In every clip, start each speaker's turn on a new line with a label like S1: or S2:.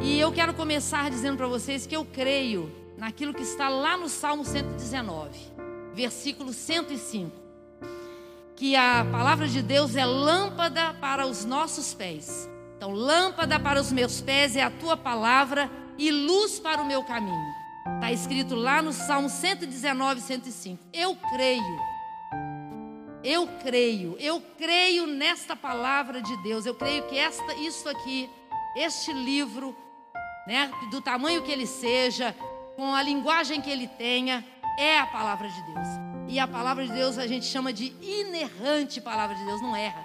S1: E eu quero começar dizendo para vocês que eu creio naquilo que está lá no Salmo 119, versículo 105. Que a palavra de Deus é lâmpada para os nossos pés. Então, lâmpada para os meus pés é a tua palavra e luz para o meu caminho. Está escrito lá no Salmo 119, 105. Eu creio. Eu creio, eu creio nesta palavra de Deus. Eu creio que esta, isso aqui, este livro né, do tamanho que ele seja, com a linguagem que ele tenha, é a palavra de Deus. E a palavra de Deus a gente chama de inerrante palavra de Deus, não erra.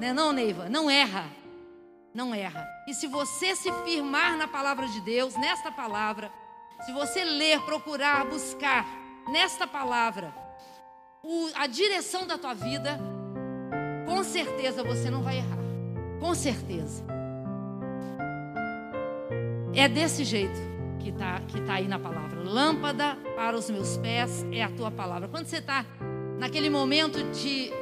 S1: Né, não, Neiva? Não erra. Não erra. E se você se firmar na palavra de Deus, nesta palavra, se você ler, procurar, buscar nesta palavra o, a direção da tua vida, com certeza você não vai errar. Com certeza. É desse jeito que está que tá aí na palavra. Lâmpada para os meus pés é a tua palavra. Quando você está naquele momento de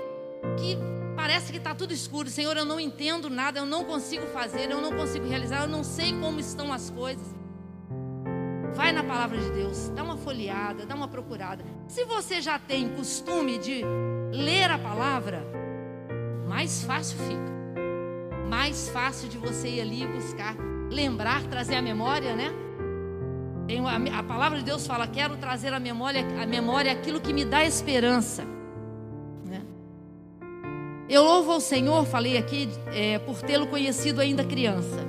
S1: que parece que está tudo escuro, Senhor, eu não entendo nada, eu não consigo fazer, eu não consigo realizar, eu não sei como estão as coisas. Vai na palavra de Deus, dá uma folheada, dá uma procurada. Se você já tem costume de ler a palavra, mais fácil fica. Mais fácil de você ir ali buscar lembrar, trazer a memória, né? Tem a palavra de Deus fala: quero trazer a memória, a memória aquilo que me dá esperança. Né? Eu louvo ao Senhor, falei aqui, é, por tê-lo conhecido ainda criança.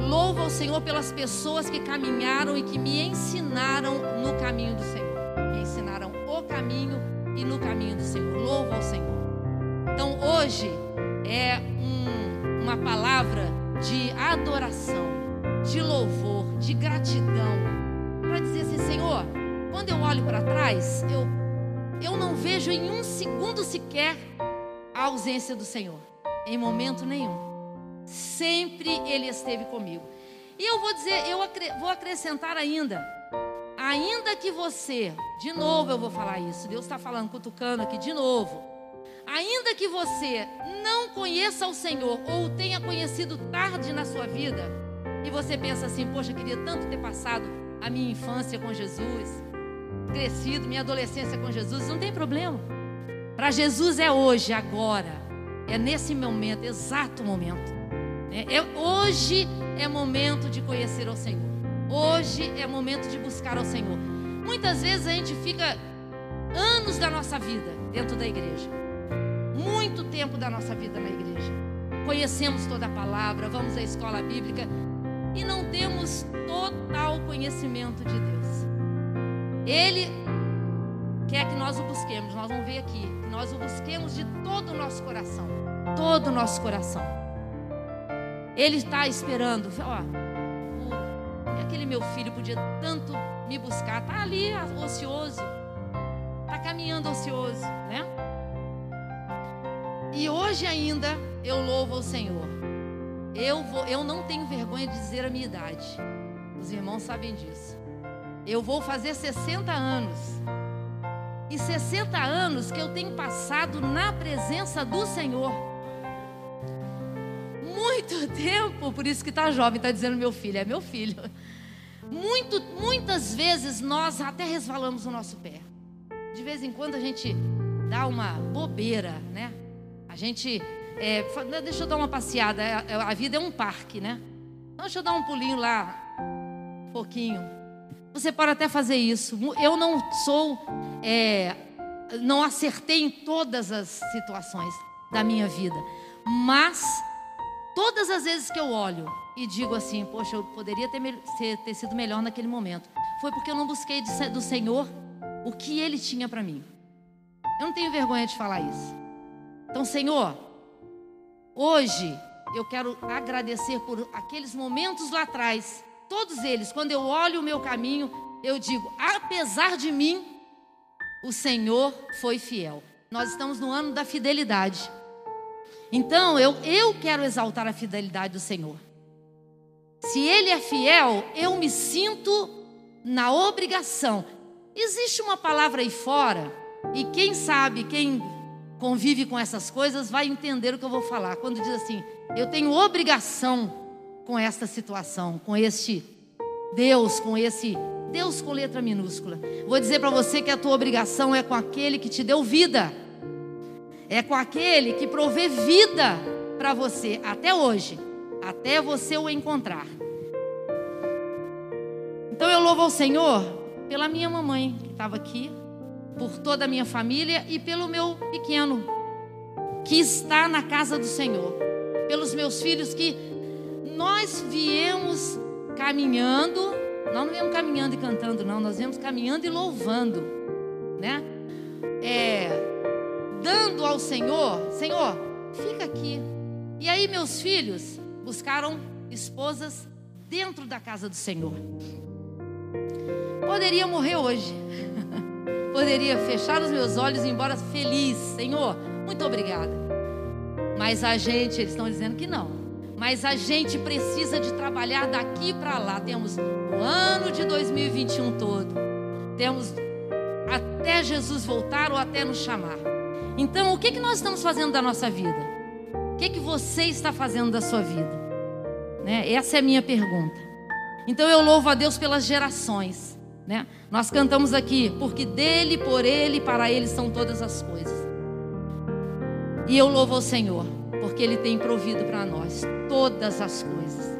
S1: Louvo ao Senhor pelas pessoas que caminharam e que me ensinaram no caminho do Senhor. Me ensinaram o caminho e no caminho do Senhor. Louvo ao Senhor. Então hoje é um, uma palavra de adoração, de louvor, de gratidão, para dizer assim: Senhor, quando eu olho para trás, eu, eu não vejo em um segundo sequer a ausência do Senhor, em momento nenhum. Sempre Ele esteve comigo. E eu vou dizer, eu vou acrescentar ainda, ainda que você, de novo eu vou falar isso, Deus está falando, cutucando aqui de novo. Ainda que você não conheça o Senhor ou o tenha conhecido tarde na sua vida, e você pensa assim: poxa, queria tanto ter passado a minha infância com Jesus, crescido, minha adolescência com Jesus, não tem problema. Para Jesus é hoje, agora, é nesse momento, exato momento. É, é, hoje é momento de conhecer o Senhor. Hoje é momento de buscar ao Senhor. Muitas vezes a gente fica anos da nossa vida dentro da igreja muito tempo da nossa vida na igreja. Conhecemos toda a palavra, vamos à escola bíblica e não temos total conhecimento de Deus. Ele quer que nós o busquemos, nós vamos ver aqui, nós o busquemos de todo o nosso coração, todo o nosso coração. Ele está esperando, ó, o, aquele meu filho podia tanto me buscar, tá ali ocioso, tá caminhando ocioso, né? E hoje ainda eu louvo ao Senhor. Eu, vou, eu não tenho vergonha de dizer a minha idade. Os irmãos sabem disso. Eu vou fazer 60 anos. E 60 anos que eu tenho passado na presença do Senhor. Muito tempo, por isso que está jovem, está dizendo meu filho, é meu filho. Muito, muitas vezes nós até resvalamos o nosso pé. De vez em quando a gente dá uma bobeira, né? Gente. É, deixa eu dar uma passeada. É, é, a vida é um parque, né? Então, deixa eu dar um pulinho lá. Um pouquinho. Você pode até fazer isso. Eu não sou. É, não acertei em todas as situações da minha vida. Mas, todas as vezes que eu olho e digo assim, poxa, eu poderia ter, ter sido melhor naquele momento, foi porque eu não busquei do Senhor o que Ele tinha para mim. Eu não tenho vergonha de falar isso. Então, Senhor, hoje eu quero agradecer por aqueles momentos lá atrás, todos eles, quando eu olho o meu caminho, eu digo, apesar de mim, o Senhor foi fiel. Nós estamos no ano da fidelidade. Então, eu, eu quero exaltar a fidelidade do Senhor. Se Ele é fiel, eu me sinto na obrigação. Existe uma palavra aí fora, e quem sabe, quem convive com essas coisas vai entender o que eu vou falar. Quando diz assim, eu tenho obrigação com esta situação, com este Deus, com esse Deus com letra minúscula. Vou dizer para você que a tua obrigação é com aquele que te deu vida. É com aquele que provê vida para você até hoje, até você o encontrar. Então eu louvo ao Senhor pela minha mamãe que estava aqui, por toda a minha família e pelo meu pequeno que está na casa do Senhor, pelos meus filhos que nós viemos caminhando não viemos caminhando e cantando, não. Nós viemos caminhando e louvando, né? É, dando ao Senhor, Senhor, fica aqui. E aí meus filhos buscaram esposas dentro da casa do Senhor. Poderia morrer hoje. Poderia fechar os meus olhos e ir embora feliz. Senhor, muito obrigada. Mas a gente, eles estão dizendo que não. Mas a gente precisa de trabalhar daqui para lá. Temos o ano de 2021 todo. Temos até Jesus voltar ou até nos chamar. Então, o que, que nós estamos fazendo da nossa vida? O que, que você está fazendo da sua vida? Né? Essa é a minha pergunta. Então, eu louvo a Deus pelas gerações. Né? Nós cantamos aqui, porque dele, por ele, para ele são todas as coisas. E eu louvo ao Senhor porque Ele tem provido para nós todas as coisas.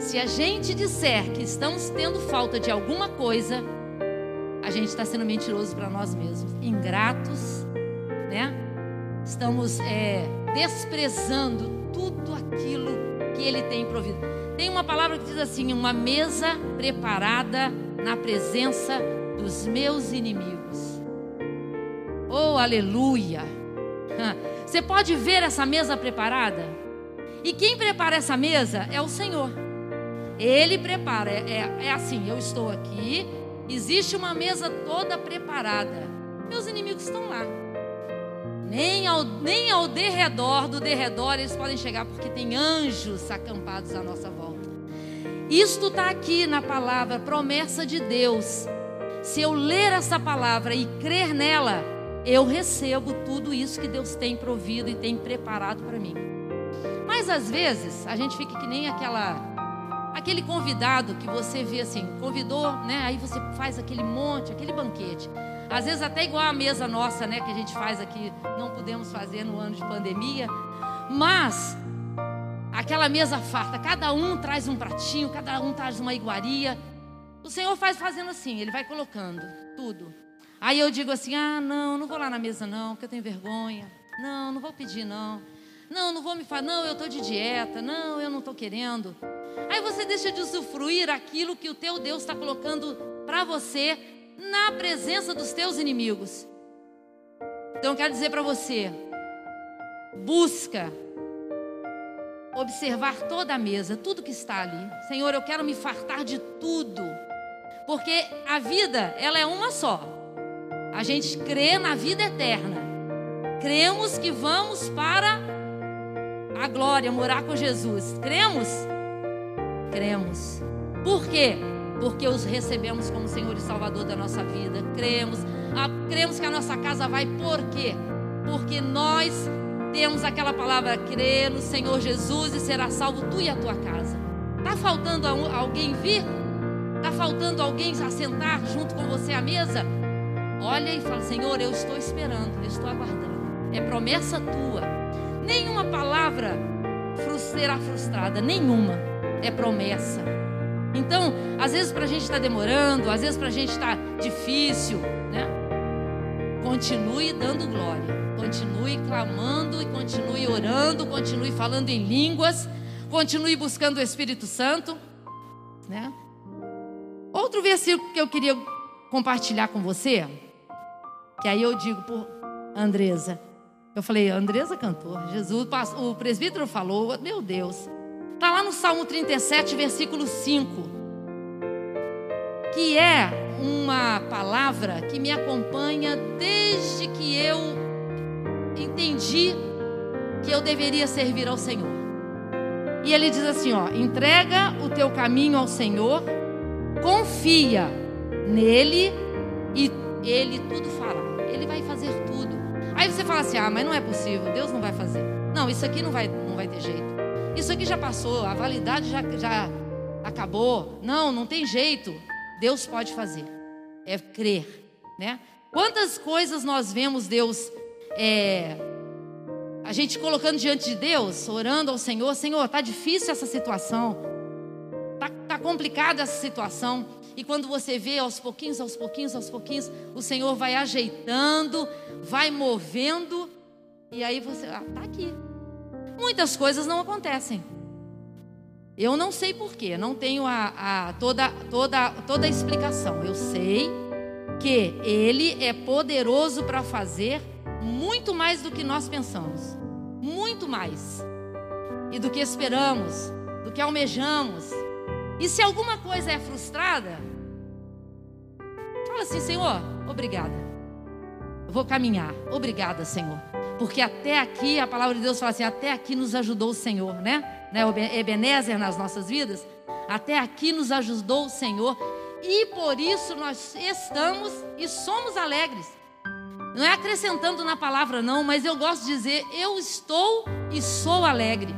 S1: Se a gente disser que estamos tendo falta de alguma coisa, a gente está sendo mentiroso para nós mesmos, ingratos, né? Estamos é, desprezando tudo aquilo que Ele tem provido. Tem uma palavra que diz assim: uma mesa preparada na presença dos meus inimigos. Oh, aleluia! Você pode ver essa mesa preparada? E quem prepara essa mesa é o Senhor. Ele prepara. É, é, é assim: eu estou aqui, existe uma mesa toda preparada. Meus inimigos estão lá. Nem ao, nem ao derredor do derredor eles podem chegar, porque tem anjos acampados à nossa volta. Isto está aqui na palavra, promessa de Deus. Se eu ler essa palavra e crer nela, eu recebo tudo isso que Deus tem provido e tem preparado para mim. Mas às vezes a gente fica que nem aquela aquele convidado que você vê assim, convidou, né? Aí você faz aquele monte, aquele banquete. Às vezes até igual a mesa nossa, né, que a gente faz aqui, não podemos fazer no ano de pandemia, mas aquela mesa farta, cada um traz um pratinho, cada um traz uma iguaria. O Senhor faz fazendo assim, ele vai colocando tudo. Aí eu digo assim: ah, não, não vou lá na mesa não, porque eu tenho vergonha. Não, não vou pedir não. Não, não vou me falar, não, eu estou de dieta. Não, eu não estou querendo. Aí você deixa de usufruir aquilo que o teu Deus está colocando para você na presença dos teus inimigos. Então eu quero dizer para você: busca observar toda a mesa, tudo que está ali. Senhor, eu quero me fartar de tudo, porque a vida ela é uma só. A gente crê na vida eterna. Cremos que vamos para a glória, morar com Jesus. Cremos? Cremos. Por quê? Porque os recebemos como Senhor e Salvador da nossa vida. Cremos. Ah, cremos que a nossa casa vai por quê? Porque nós temos aquela palavra crer no Senhor Jesus e será salvo tu e a tua casa. Tá faltando alguém vir? Tá faltando alguém assentar junto com você à mesa? Olha e fala: Senhor, eu estou esperando, eu estou aguardando. É promessa tua. Nenhuma palavra será frustrada, nenhuma. É promessa. Então, às vezes para a gente está demorando, às vezes para a gente está difícil, né? Continue dando glória, continue clamando e continue orando, continue falando em línguas, continue buscando o Espírito Santo, né? Outro versículo que eu queria compartilhar com você que aí eu digo por Andresa. Eu falei, Andresa cantou. Jesus, o presbítero falou, meu Deus. Está lá no Salmo 37, versículo 5. Que é uma palavra que me acompanha desde que eu entendi que eu deveria servir ao Senhor. E ele diz assim, ó: entrega o teu caminho ao Senhor, confia nele e ele tudo fará. Ele vai fazer tudo. Aí você fala assim: "Ah, mas não é possível, Deus não vai fazer". Não, isso aqui não vai não vai ter jeito. Isso aqui já passou, a validade já, já acabou. Não, não tem jeito. Deus pode fazer. É crer, né? Quantas coisas nós vemos Deus, é, a gente colocando diante de Deus, orando ao Senhor, Senhor, tá difícil essa situação, tá, tá complicada essa situação. E quando você vê aos pouquinhos, aos pouquinhos, aos pouquinhos, o Senhor vai ajeitando, vai movendo, e aí você, ah, tá aqui. Muitas coisas não acontecem. Eu não sei porquê, não tenho a, a, toda, toda, toda a explicação. Eu sei que Ele é poderoso para fazer muito mais do que nós pensamos. Muito mais. E do que esperamos, do que almejamos. E se alguma coisa é frustrada, fala assim: Senhor, obrigada. Eu vou caminhar. Obrigada, Senhor. Porque até aqui, a palavra de Deus fala assim: até aqui nos ajudou o Senhor, né? né? Ebenezer nas nossas vidas. Até aqui nos ajudou o Senhor. E por isso nós estamos e somos alegres. Não é acrescentando na palavra, não, mas eu gosto de dizer: eu estou e sou alegre.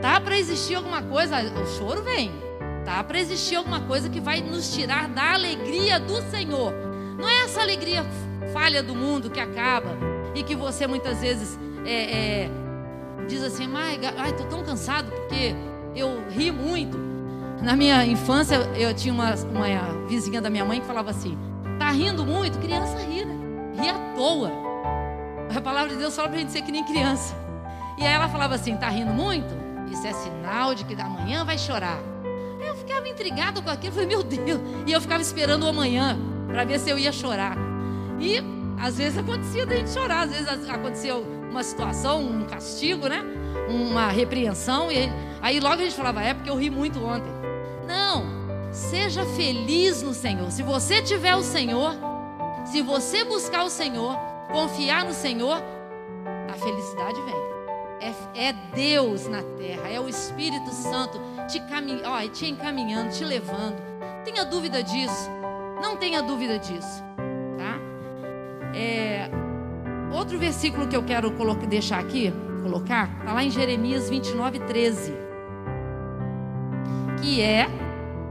S1: Tá para existir alguma coisa, o choro vem. Tá para existir alguma coisa que vai nos tirar da alegria do Senhor. Não é essa alegria falha do mundo que acaba e que você muitas vezes é, é, diz assim: ai, tô tão cansado porque eu ri muito. Na minha infância, eu tinha uma, uma vizinha da minha mãe que falava assim: tá rindo muito? Criança ri, né? Ri à toa. A palavra de Deus fala pra gente ser que nem criança. E aí ela falava assim: tá rindo muito? Isso é sinal de que amanhã vai chorar. Eu ficava intrigado com aquilo, falei, meu Deus. E eu ficava esperando o amanhã para ver se eu ia chorar. E às vezes acontecia da gente chorar, às vezes aconteceu uma situação, um castigo, né? Uma repreensão. E aí logo a gente falava, é porque eu ri muito ontem. Não, seja feliz no Senhor. Se você tiver o Senhor, se você buscar o Senhor, confiar no Senhor, a felicidade vem. É, é Deus na terra, é o Espírito Santo te, te encaminhando, te levando. Tenha dúvida disso. Não tenha dúvida disso. Tá? É, outro versículo que eu quero deixar aqui, colocar, está lá em Jeremias 29, 13. Que é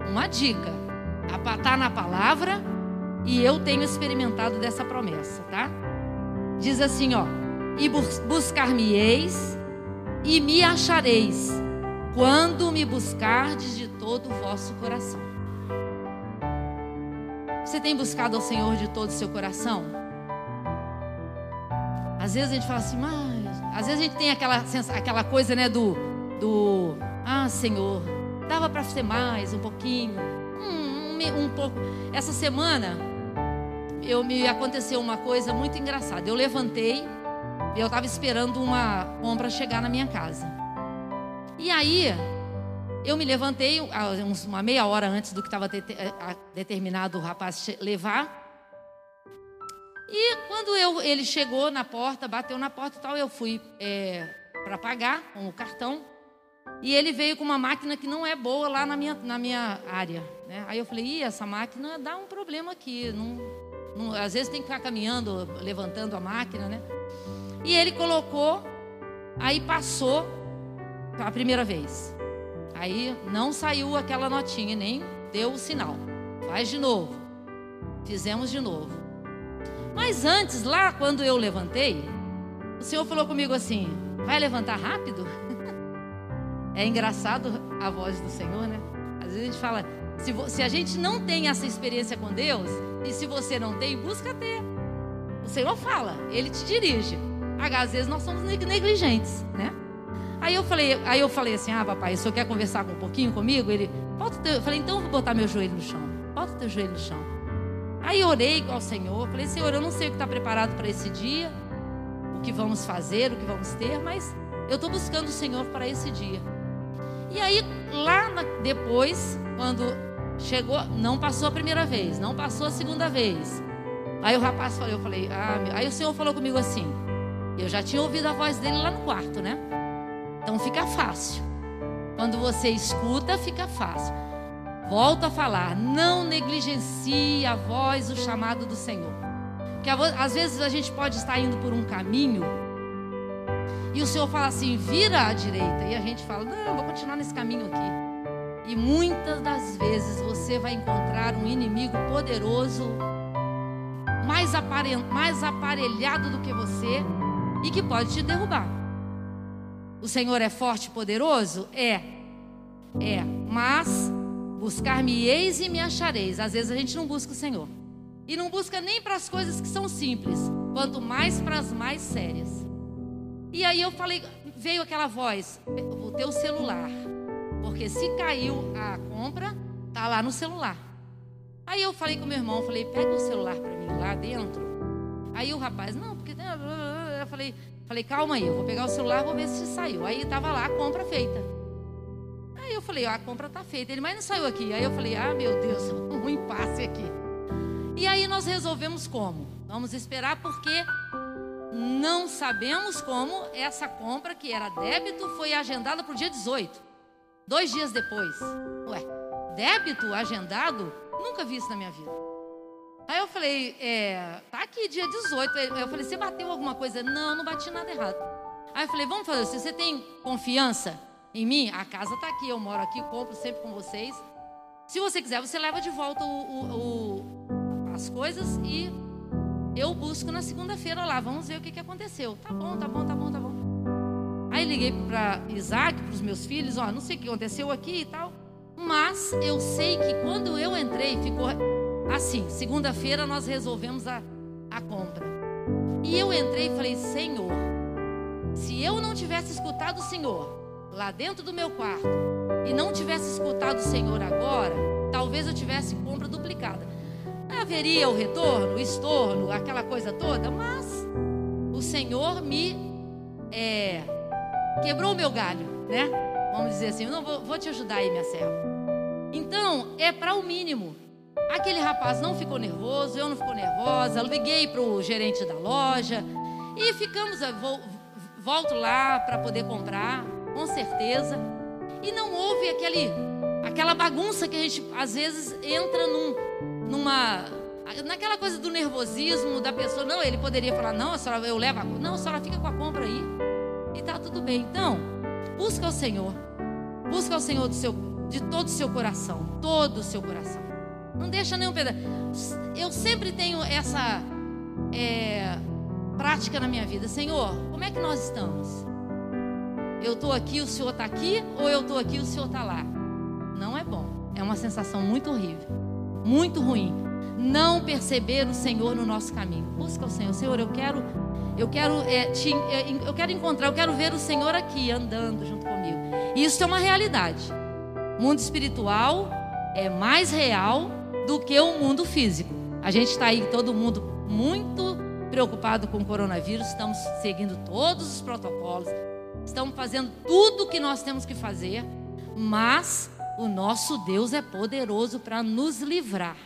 S1: uma dica. Está na palavra e eu tenho experimentado dessa promessa, tá? Diz assim, ó. E buscar-me-eis e me achareis, quando me buscardes de todo o vosso coração. Você tem buscado ao Senhor de todo o seu coração? Às vezes a gente fala assim, mas. Às vezes a gente tem aquela, aquela coisa, né, do. do ah, Senhor, dava para ser mais, um pouquinho. Um, um, um pouco. Essa semana, eu me aconteceu uma coisa muito engraçada. Eu levantei eu estava esperando uma compra chegar na minha casa. E aí, eu me levantei uma meia hora antes do que estava determinado o rapaz levar. E quando eu, ele chegou na porta, bateu na porta e tal, eu fui é, para pagar com o cartão. E ele veio com uma máquina que não é boa lá na minha, na minha área. Né? Aí eu falei, Ih, essa máquina dá um problema aqui. Não, às vezes tem que ficar caminhando, levantando a máquina, né? E ele colocou, aí passou a primeira vez. Aí não saiu aquela notinha, nem deu o sinal. Faz de novo. Fizemos de novo. Mas antes, lá quando eu levantei, o Senhor falou comigo assim: vai levantar rápido? é engraçado a voz do Senhor, né? Às vezes a gente fala, se, se a gente não tem essa experiência com Deus, e se você não tem, busca ter. O Senhor fala, Ele te dirige. Às vezes nós somos negligentes, né? Aí eu falei, aí eu falei assim: "Ah, papai, o senhor quer conversar um pouquinho comigo?" Ele, "Bota teu", eu falei: "Então eu vou botar meu joelho no chão. Bota teu joelho no chão." Aí orei ao Senhor, falei: "Senhor, eu não sei o que está preparado para esse dia, o que vamos fazer, o que vamos ter, mas eu estou buscando o Senhor para esse dia." E aí lá na, depois, quando chegou, não passou a primeira vez, não passou a segunda vez. Aí o rapaz falou, eu falei, ah, aí o Senhor falou comigo assim: eu já tinha ouvido a voz dele lá no quarto, né? Então fica fácil. Quando você escuta, fica fácil. Volto a falar, não negligencie a voz, o chamado do Senhor. Porque às vezes a gente pode estar indo por um caminho E o Senhor fala assim: vira à direita. E a gente fala: não, vou continuar nesse caminho aqui. E muitas das vezes você vai encontrar um inimigo poderoso, mais, mais aparelhado do que você e que pode te derrubar. O Senhor é forte e poderoso? É. É. Mas buscar-me-eis e me achareis. Às vezes a gente não busca o Senhor. E não busca nem para as coisas que são simples, quanto mais para as mais sérias. E aí eu falei, veio aquela voz, o teu celular. Porque se caiu a compra, tá lá no celular. Aí eu falei com meu irmão, falei, pega o celular para mim lá dentro. Aí o rapaz, não, porque eu falei, falei, calma aí, eu vou pegar o celular, vou ver se saiu. Aí tava lá a compra feita. Aí eu falei, a compra tá feita. Ele, mas não saiu aqui. Aí eu falei, ah, meu Deus, um impasse aqui. E aí nós resolvemos como? Vamos esperar porque não sabemos como essa compra, que era débito, foi agendada para o dia 18. Dois dias depois. Ué, débito agendado? Nunca vi isso na minha vida. Aí eu falei, é, tá aqui dia 18. Eu falei, você bateu alguma coisa? Não, não bati nada errado. Aí eu falei, vamos fazer assim, você tem confiança em mim? A casa tá aqui, eu moro aqui, compro sempre com vocês. Se você quiser, você leva de volta o, o, o, as coisas e eu busco na segunda-feira lá, vamos ver o que, que aconteceu. Tá bom, tá bom, tá bom, tá bom. Liguei para Isaac, para os meus filhos, ó, não sei o que aconteceu aqui e tal. Mas eu sei que quando eu entrei, ficou assim. Segunda-feira nós resolvemos a, a compra. E eu entrei e falei, Senhor, se eu não tivesse escutado o Senhor lá dentro do meu quarto e não tivesse escutado o Senhor agora, talvez eu tivesse compra duplicada haveria o retorno, o estorno, aquela coisa toda, mas o Senhor me é, quebrou o meu galho, né? Vamos dizer assim, não vou, vou te ajudar aí, minha serva. Então, é para o mínimo. Aquele rapaz não ficou nervoso, eu não ficou nervosa, liguei para o gerente da loja e ficamos, vou, volto lá para poder comprar, com certeza. E não houve aquele, aquela bagunça que a gente às vezes entra num, numa naquela coisa do nervosismo da pessoa, não, ele poderia falar, não, a senhora, eu levo a não, a senhora fica com a compra aí. E tá tudo bem. Então, busca o Senhor. Busca o Senhor do seu, de todo o seu coração, todo o seu coração. Não deixa nenhum pedaço. Eu sempre tenho essa é, prática na minha vida. Senhor, como é que nós estamos? Eu estou aqui, o Senhor está aqui, ou eu estou aqui, o Senhor está lá? Não é bom. É uma sensação muito horrível muito ruim. Não perceber o Senhor no nosso caminho. Busca o Senhor. Senhor, eu quero, eu quero, é, te, é, eu quero encontrar, eu quero ver o Senhor aqui andando junto comigo. E isso é uma realidade. O mundo espiritual é mais real do que o mundo físico. A gente está aí, todo mundo muito preocupado com o coronavírus, estamos seguindo todos os protocolos, estamos fazendo tudo o que nós temos que fazer, mas o nosso Deus é poderoso para nos livrar.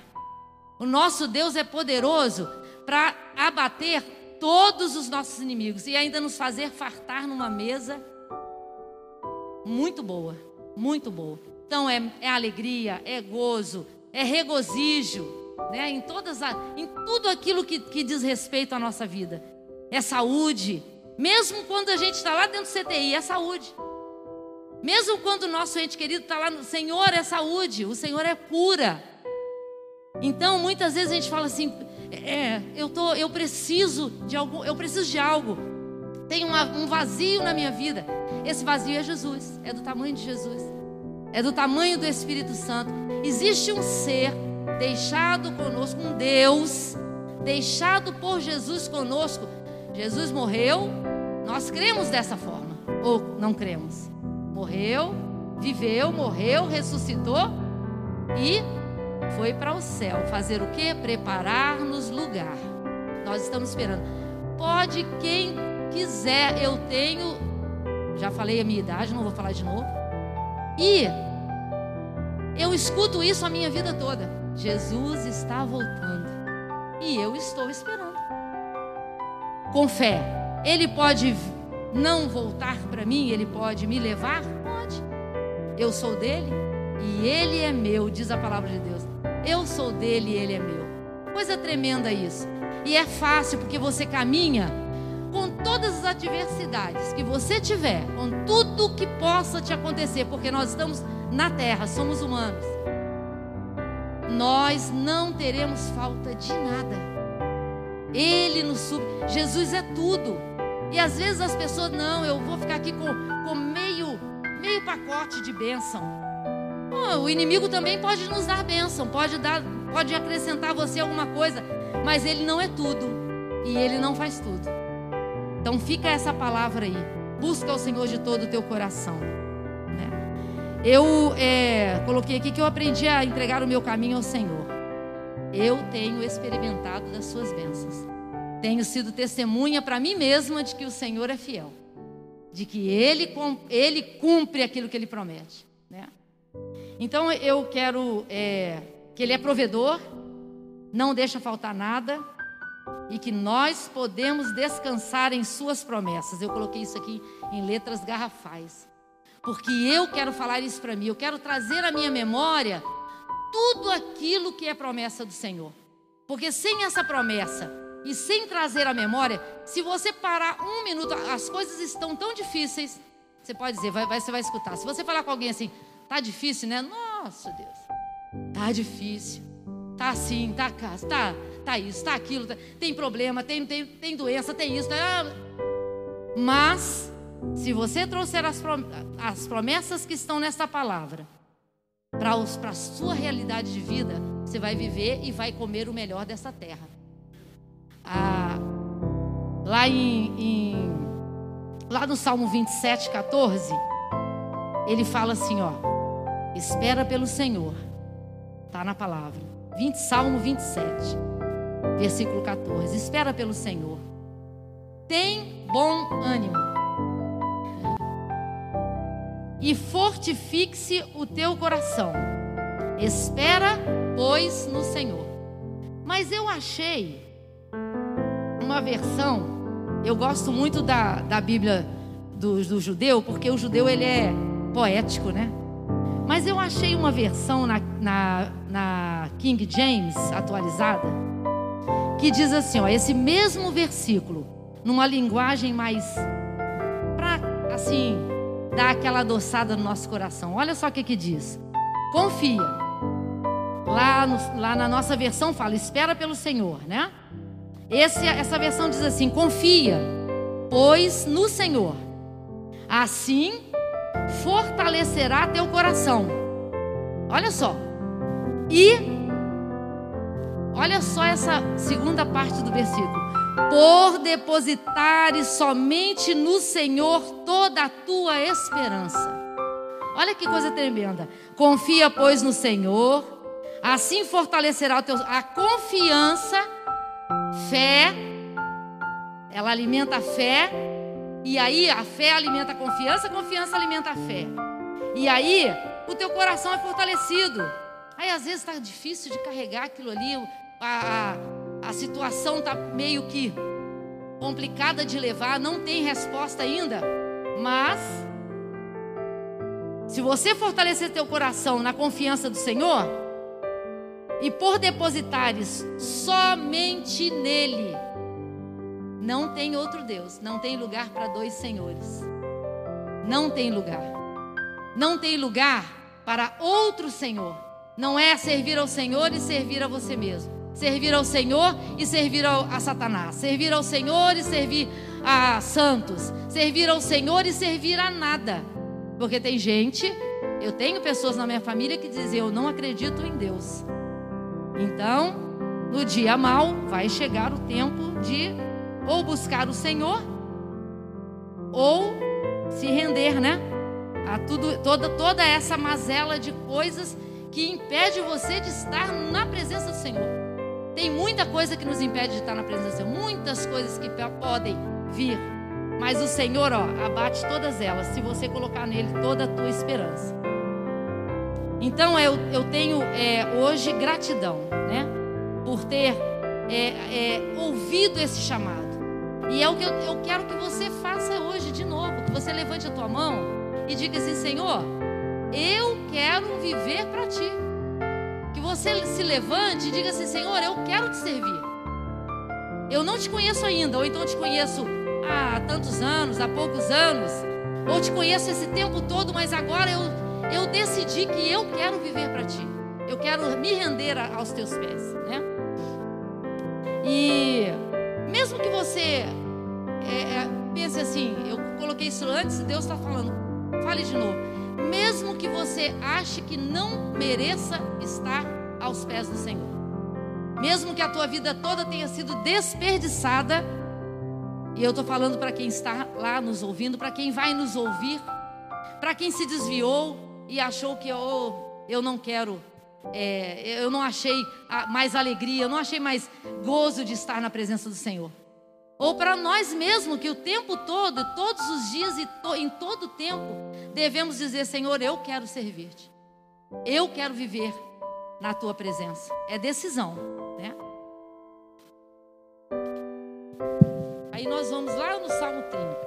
S1: O nosso Deus é poderoso para abater todos os nossos inimigos e ainda nos fazer fartar numa mesa muito boa, muito boa. Então é, é alegria, é gozo, é regozijo, né? Em todas, a, em tudo aquilo que, que diz respeito à nossa vida. É saúde, mesmo quando a gente está lá dentro do CTI, é saúde. Mesmo quando o nosso ente querido está lá no Senhor é saúde, o Senhor é cura. Então, muitas vezes a gente fala assim: é, eu, tô, eu preciso de algo, eu preciso de algo. Tem uma, um vazio na minha vida. Esse vazio é Jesus, é do tamanho de Jesus, é do tamanho do Espírito Santo. Existe um ser deixado conosco, um Deus deixado por Jesus conosco. Jesus morreu, nós cremos dessa forma, ou não cremos? Morreu, viveu, morreu, ressuscitou e foi para o céu. Fazer o que? Preparar-nos lugar. Nós estamos esperando. Pode quem quiser, eu tenho, já falei a minha idade, não vou falar de novo. E eu escuto isso a minha vida toda. Jesus está voltando. E eu estou esperando. Com fé. Ele pode não voltar para mim, ele pode me levar? Pode. Eu sou dele e ele é meu, diz a palavra de Deus. Eu sou dele e ele é meu. Coisa tremenda isso. E é fácil porque você caminha com todas as adversidades que você tiver, com tudo que possa te acontecer, porque nós estamos na terra, somos humanos, nós não teremos falta de nada. Ele nos sub... Jesus é tudo. E às vezes as pessoas, não, eu vou ficar aqui com, com meio, meio pacote de bênção. O inimigo também pode nos dar bênção, pode, dar, pode acrescentar a você alguma coisa, mas ele não é tudo. E ele não faz tudo. Então fica essa palavra aí. Busca o Senhor de todo o teu coração. Né? Eu é, coloquei aqui que eu aprendi a entregar o meu caminho ao Senhor. Eu tenho experimentado das suas bênçãos. Tenho sido testemunha para mim mesma de que o Senhor é fiel. De que Ele, ele cumpre aquilo que Ele promete. Né? Então eu quero é, que Ele é provedor, não deixa faltar nada e que nós podemos descansar em Suas promessas. Eu coloquei isso aqui em letras garrafais, porque eu quero falar isso para mim, eu quero trazer à minha memória tudo aquilo que é promessa do Senhor, porque sem essa promessa e sem trazer à memória, se você parar um minuto, as coisas estão tão difíceis. Você pode dizer, vai, vai, você vai escutar. Se você falar com alguém assim, tá difícil, né? Nossa Deus, tá difícil, tá assim, tá, tá, tá isso, tá aquilo, tá, tem problema, tem, tem, tem doença, tem isso. Tá, mas, se você trouxer as, as promessas que estão nessa palavra para a sua realidade de vida, você vai viver e vai comer o melhor dessa terra. Ah, lá em, em, lá no Salmo 27, 14, ele fala assim, ó, espera pelo Senhor. Tá na palavra. 20, Salmo 27 versículo 14. Espera pelo Senhor. Tem bom ânimo. E fortifique-se o teu coração. Espera, pois, no Senhor. Mas eu achei uma versão, eu gosto muito da, da Bíblia do, do judeu, porque o judeu ele é poético, né? Mas eu achei uma versão na, na, na King James atualizada que diz assim, ó, esse mesmo versículo, numa linguagem mais para assim dar aquela adoçada no nosso coração. Olha só o que que diz. Confia. Lá, no, lá na nossa versão fala, espera pelo Senhor, né? Esse, essa versão diz assim: confia, pois no Senhor. Assim fortalecerá teu coração. Olha só. E Olha só essa segunda parte do versículo. Por depositares somente no Senhor toda a tua esperança. Olha que coisa tremenda. Confia, pois, no Senhor, assim fortalecerá o teu, a confiança, fé, ela alimenta a fé, e aí a fé alimenta a confiança, a confiança alimenta a fé. E aí o teu coração é fortalecido. Aí às vezes está difícil de carregar aquilo ali, a, a, situação está meio que complicada de levar, não tem resposta ainda, mas se você fortalecer teu coração na confiança do Senhor e por depositares somente nele, não tem outro Deus, não tem lugar para dois senhores. Não tem lugar. Não tem lugar para outro Senhor. Não é servir ao Senhor e servir a você mesmo servir ao Senhor e servir ao, a Satanás, servir ao Senhor e servir a santos, servir ao Senhor e servir a nada. Porque tem gente, eu tenho pessoas na minha família que dizem: Eu não acredito em Deus. Então, no dia mal, vai chegar o tempo de ou buscar o Senhor ou se render, né? A tudo, toda, toda essa mazela de coisas que impede você de estar na presença do Senhor. Tem muita coisa que nos impede de estar na presença do Senhor, muitas coisas que podem vir, mas o Senhor, ó, abate todas elas, se você colocar nele toda a tua esperança. Então eu, eu tenho é, hoje gratidão, né, por ter é, é, ouvido esse chamado. E é o que eu, eu quero que você faça hoje de novo, que você levante a tua mão e diga assim, Senhor, eu quero viver para ti você se levante e diga assim: Senhor, eu quero te servir. Eu não te conheço ainda, ou então te conheço há tantos anos, há poucos anos, ou te conheço esse tempo todo, mas agora eu, eu decidi que eu quero viver para ti. Eu quero me render aos teus pés, né? E mesmo que você é, é, pense assim, eu coloquei isso antes, Deus está falando, fale de novo. Mesmo que você ache que não mereça estar aos pés do Senhor, mesmo que a tua vida toda tenha sido desperdiçada, e eu estou falando para quem está lá nos ouvindo, para quem vai nos ouvir, para quem se desviou e achou que eu, eu não quero, é, eu não achei mais alegria, eu não achei mais gozo de estar na presença do Senhor. Ou para nós mesmos, que o tempo todo, todos os dias e to, em todo o tempo, devemos dizer: Senhor, eu quero servir-te, eu quero viver na tua presença. É decisão, né? Aí nós vamos lá no Salmo 30.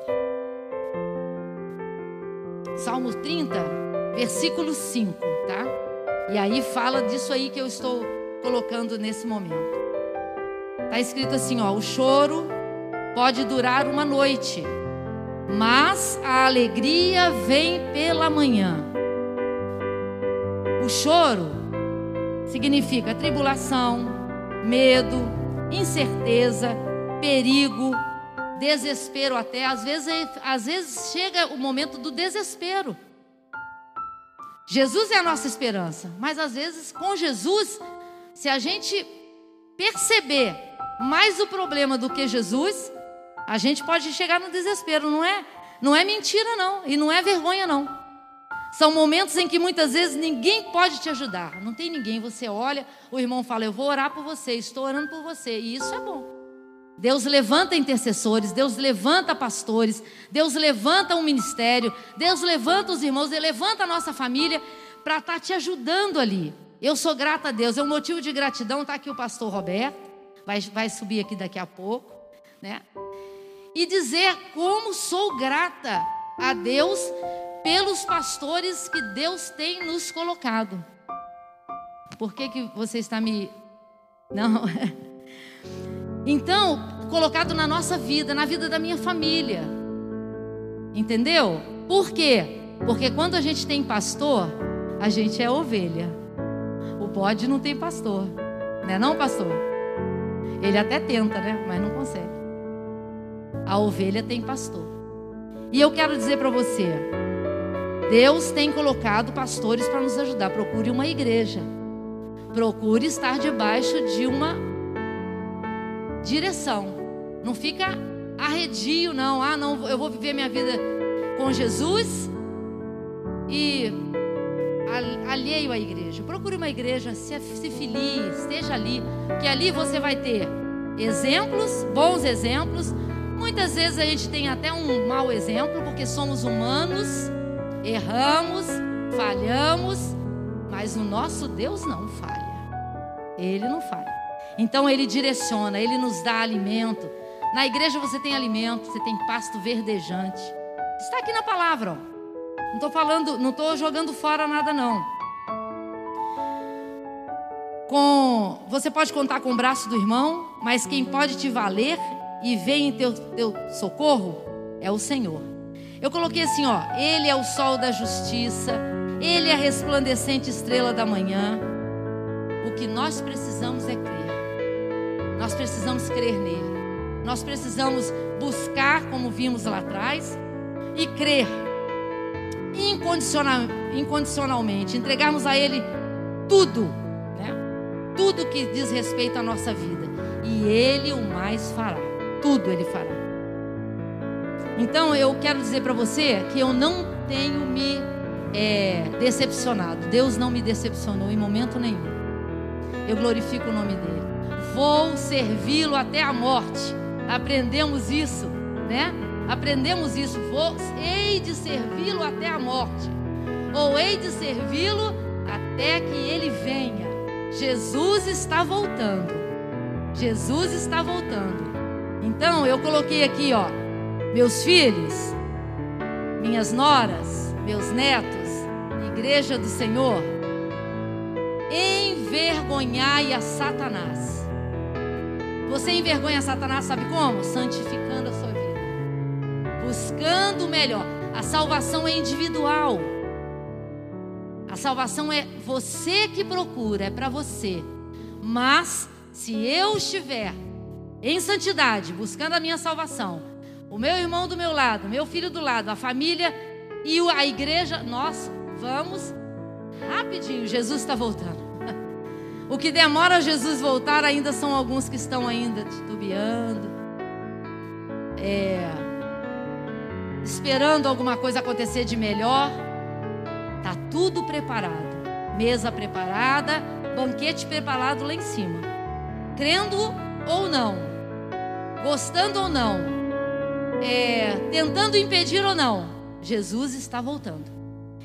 S1: Salmo 30, versículo 5, tá? E aí fala disso aí que eu estou colocando nesse momento. Tá escrito assim, ó: "O choro pode durar uma noite, mas a alegria vem pela manhã." O choro significa tribulação, medo, incerteza, perigo, desespero até. Às vezes, às vezes chega o momento do desespero. Jesus é a nossa esperança, mas às vezes com Jesus, se a gente perceber mais o problema do que Jesus, a gente pode chegar no desespero, não é? Não é mentira não, e não é vergonha não. São momentos em que muitas vezes ninguém pode te ajudar. Não tem ninguém, você olha, o irmão fala: "Eu vou orar por você, estou orando por você", e isso é bom. Deus levanta intercessores, Deus levanta pastores, Deus levanta um ministério, Deus levanta os irmãos, Ele levanta a nossa família para estar tá te ajudando ali. Eu sou grata a Deus, é um motivo de gratidão. Está aqui o pastor Roberto, vai, vai subir aqui daqui a pouco, né? E dizer como sou grata a Deus pelos pastores que Deus tem nos colocado. Por que, que você está me. Não. Então, colocado na nossa vida, na vida da minha família. Entendeu? Por quê? Porque quando a gente tem pastor, a gente é ovelha. O bode não tem pastor. Né não, pastor? Ele até tenta, né? Mas não consegue. A ovelha tem pastor. E eu quero dizer para você, Deus tem colocado pastores para nos ajudar. Procure uma igreja. Procure estar debaixo de uma direção. Não fica arredio, não. Ah, não, eu vou viver minha vida com Jesus e alheio à igreja. Procure uma igreja, se, se filie, esteja ali, que ali você vai ter exemplos, bons exemplos. Muitas vezes a gente tem até um mau exemplo, porque somos humanos, erramos, falhamos, mas o nosso Deus não falha. Ele não falha. Então ele direciona, ele nos dá alimento. Na igreja você tem alimento, você tem pasto verdejante. Está aqui na palavra, ó. Não estou falando, não estou jogando fora nada não. Com, você pode contar com o braço do irmão, mas quem pode te valer e vem em teu, teu socorro é o Senhor. Eu coloquei assim, ó, Ele é o sol da justiça, Ele é a resplandecente estrela da manhã. O que nós precisamos é crer. Nós precisamos crer nele. Nós precisamos buscar, como vimos lá atrás, e crer incondicional, incondicionalmente, entregarmos a Ele tudo, né? tudo que diz respeito à nossa vida. E Ele o mais fará, tudo Ele fará. Então eu quero dizer para você que eu não tenho me é, decepcionado. Deus não me decepcionou em momento nenhum. Eu glorifico o nome dele vou servi-lo até a morte. Aprendemos isso, né? Aprendemos isso. Vou, hei de servi-lo até a morte. Ou hei de servi-lo até que ele venha. Jesus está voltando. Jesus está voltando. Então eu coloquei aqui, ó, meus filhos, minhas noras, meus netos, igreja do Senhor, envergonhai a Satanás você envergonha Satanás, sabe como? Santificando a sua vida. buscando o melhor. A salvação é individual. A salvação é você que procura, é para você. Mas se eu estiver em santidade, buscando a minha salvação, o meu irmão do meu lado, meu filho do lado, a família e a igreja, nós vamos rapidinho. Jesus está voltando. O que demora Jesus voltar ainda são alguns que estão ainda titubeando, é, esperando alguma coisa acontecer de melhor. Tá tudo preparado, mesa preparada, banquete preparado lá em cima. Crendo ou não, gostando ou não, é, tentando impedir ou não, Jesus está voltando.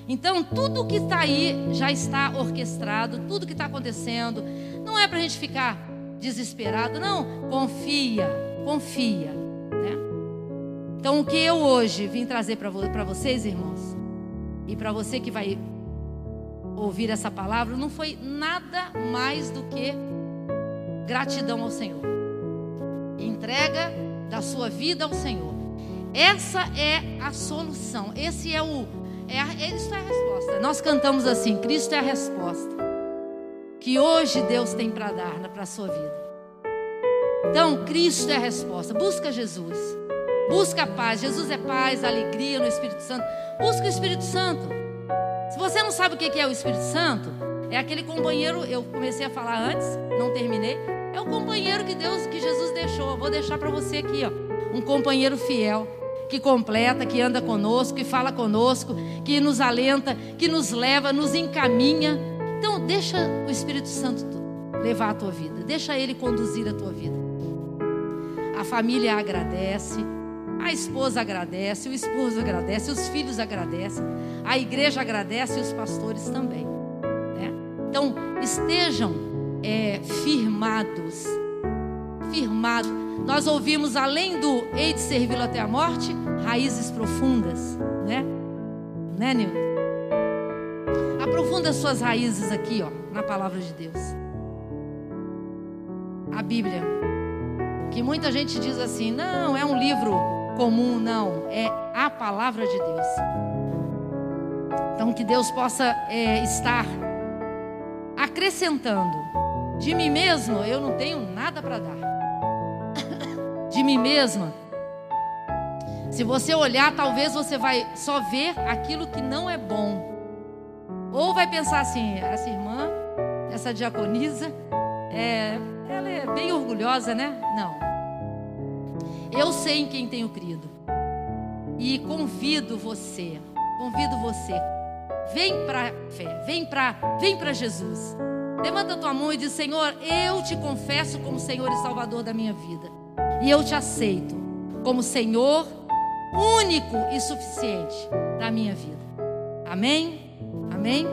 S1: Então, tudo que está aí já está orquestrado, tudo que está acontecendo. Não é para a gente ficar desesperado, não. Confia, confia. Né? Então, o que eu hoje vim trazer para vocês, irmãos, e para você que vai ouvir essa palavra, não foi nada mais do que gratidão ao Senhor. Entrega da sua vida ao Senhor. Essa é a solução. Esse é o é a, isso é a resposta. Nós cantamos assim: Cristo é a resposta que hoje Deus tem para dar para a sua vida. Então, Cristo é a resposta. Busca Jesus. Busca a paz. Jesus é paz, alegria no Espírito Santo. Busca o Espírito Santo. Se você não sabe o que é o Espírito Santo, é aquele companheiro, eu comecei a falar antes, não terminei. É o companheiro que Deus, que Jesus deixou. vou deixar para você aqui, ó. Um companheiro fiel que completa, que anda conosco, que fala conosco, que nos alenta, que nos leva, nos encaminha. Então, deixa o Espírito Santo levar a tua vida, deixa ele conduzir a tua vida. A família agradece, a esposa agradece, o esposo agradece, os filhos agradecem, a igreja agradece e os pastores também. Né? Então, estejam é, firmados, firmados nós ouvimos, além do hei de servi-lo até a morte, raízes profundas, né? Né, Nilton? Aprofunda suas raízes aqui, ó, na palavra de Deus. A Bíblia. Que muita gente diz assim, não, é um livro comum, não. É a palavra de Deus. Então, que Deus possa é, estar acrescentando. De mim mesmo, eu não tenho nada para dar de mim mesma. Se você olhar, talvez você vai só ver aquilo que não é bom. Ou vai pensar assim: essa irmã, essa diaconisa, é, ela é bem orgulhosa, né? Não. Eu sei em quem tenho crido. E convido você, convido você, vem para fé, vem para vem para Jesus. Levanta tua mão e diz: Senhor, eu te confesso como Senhor e Salvador da minha vida e eu te aceito como Senhor único e suficiente da minha vida. Amém? Amém?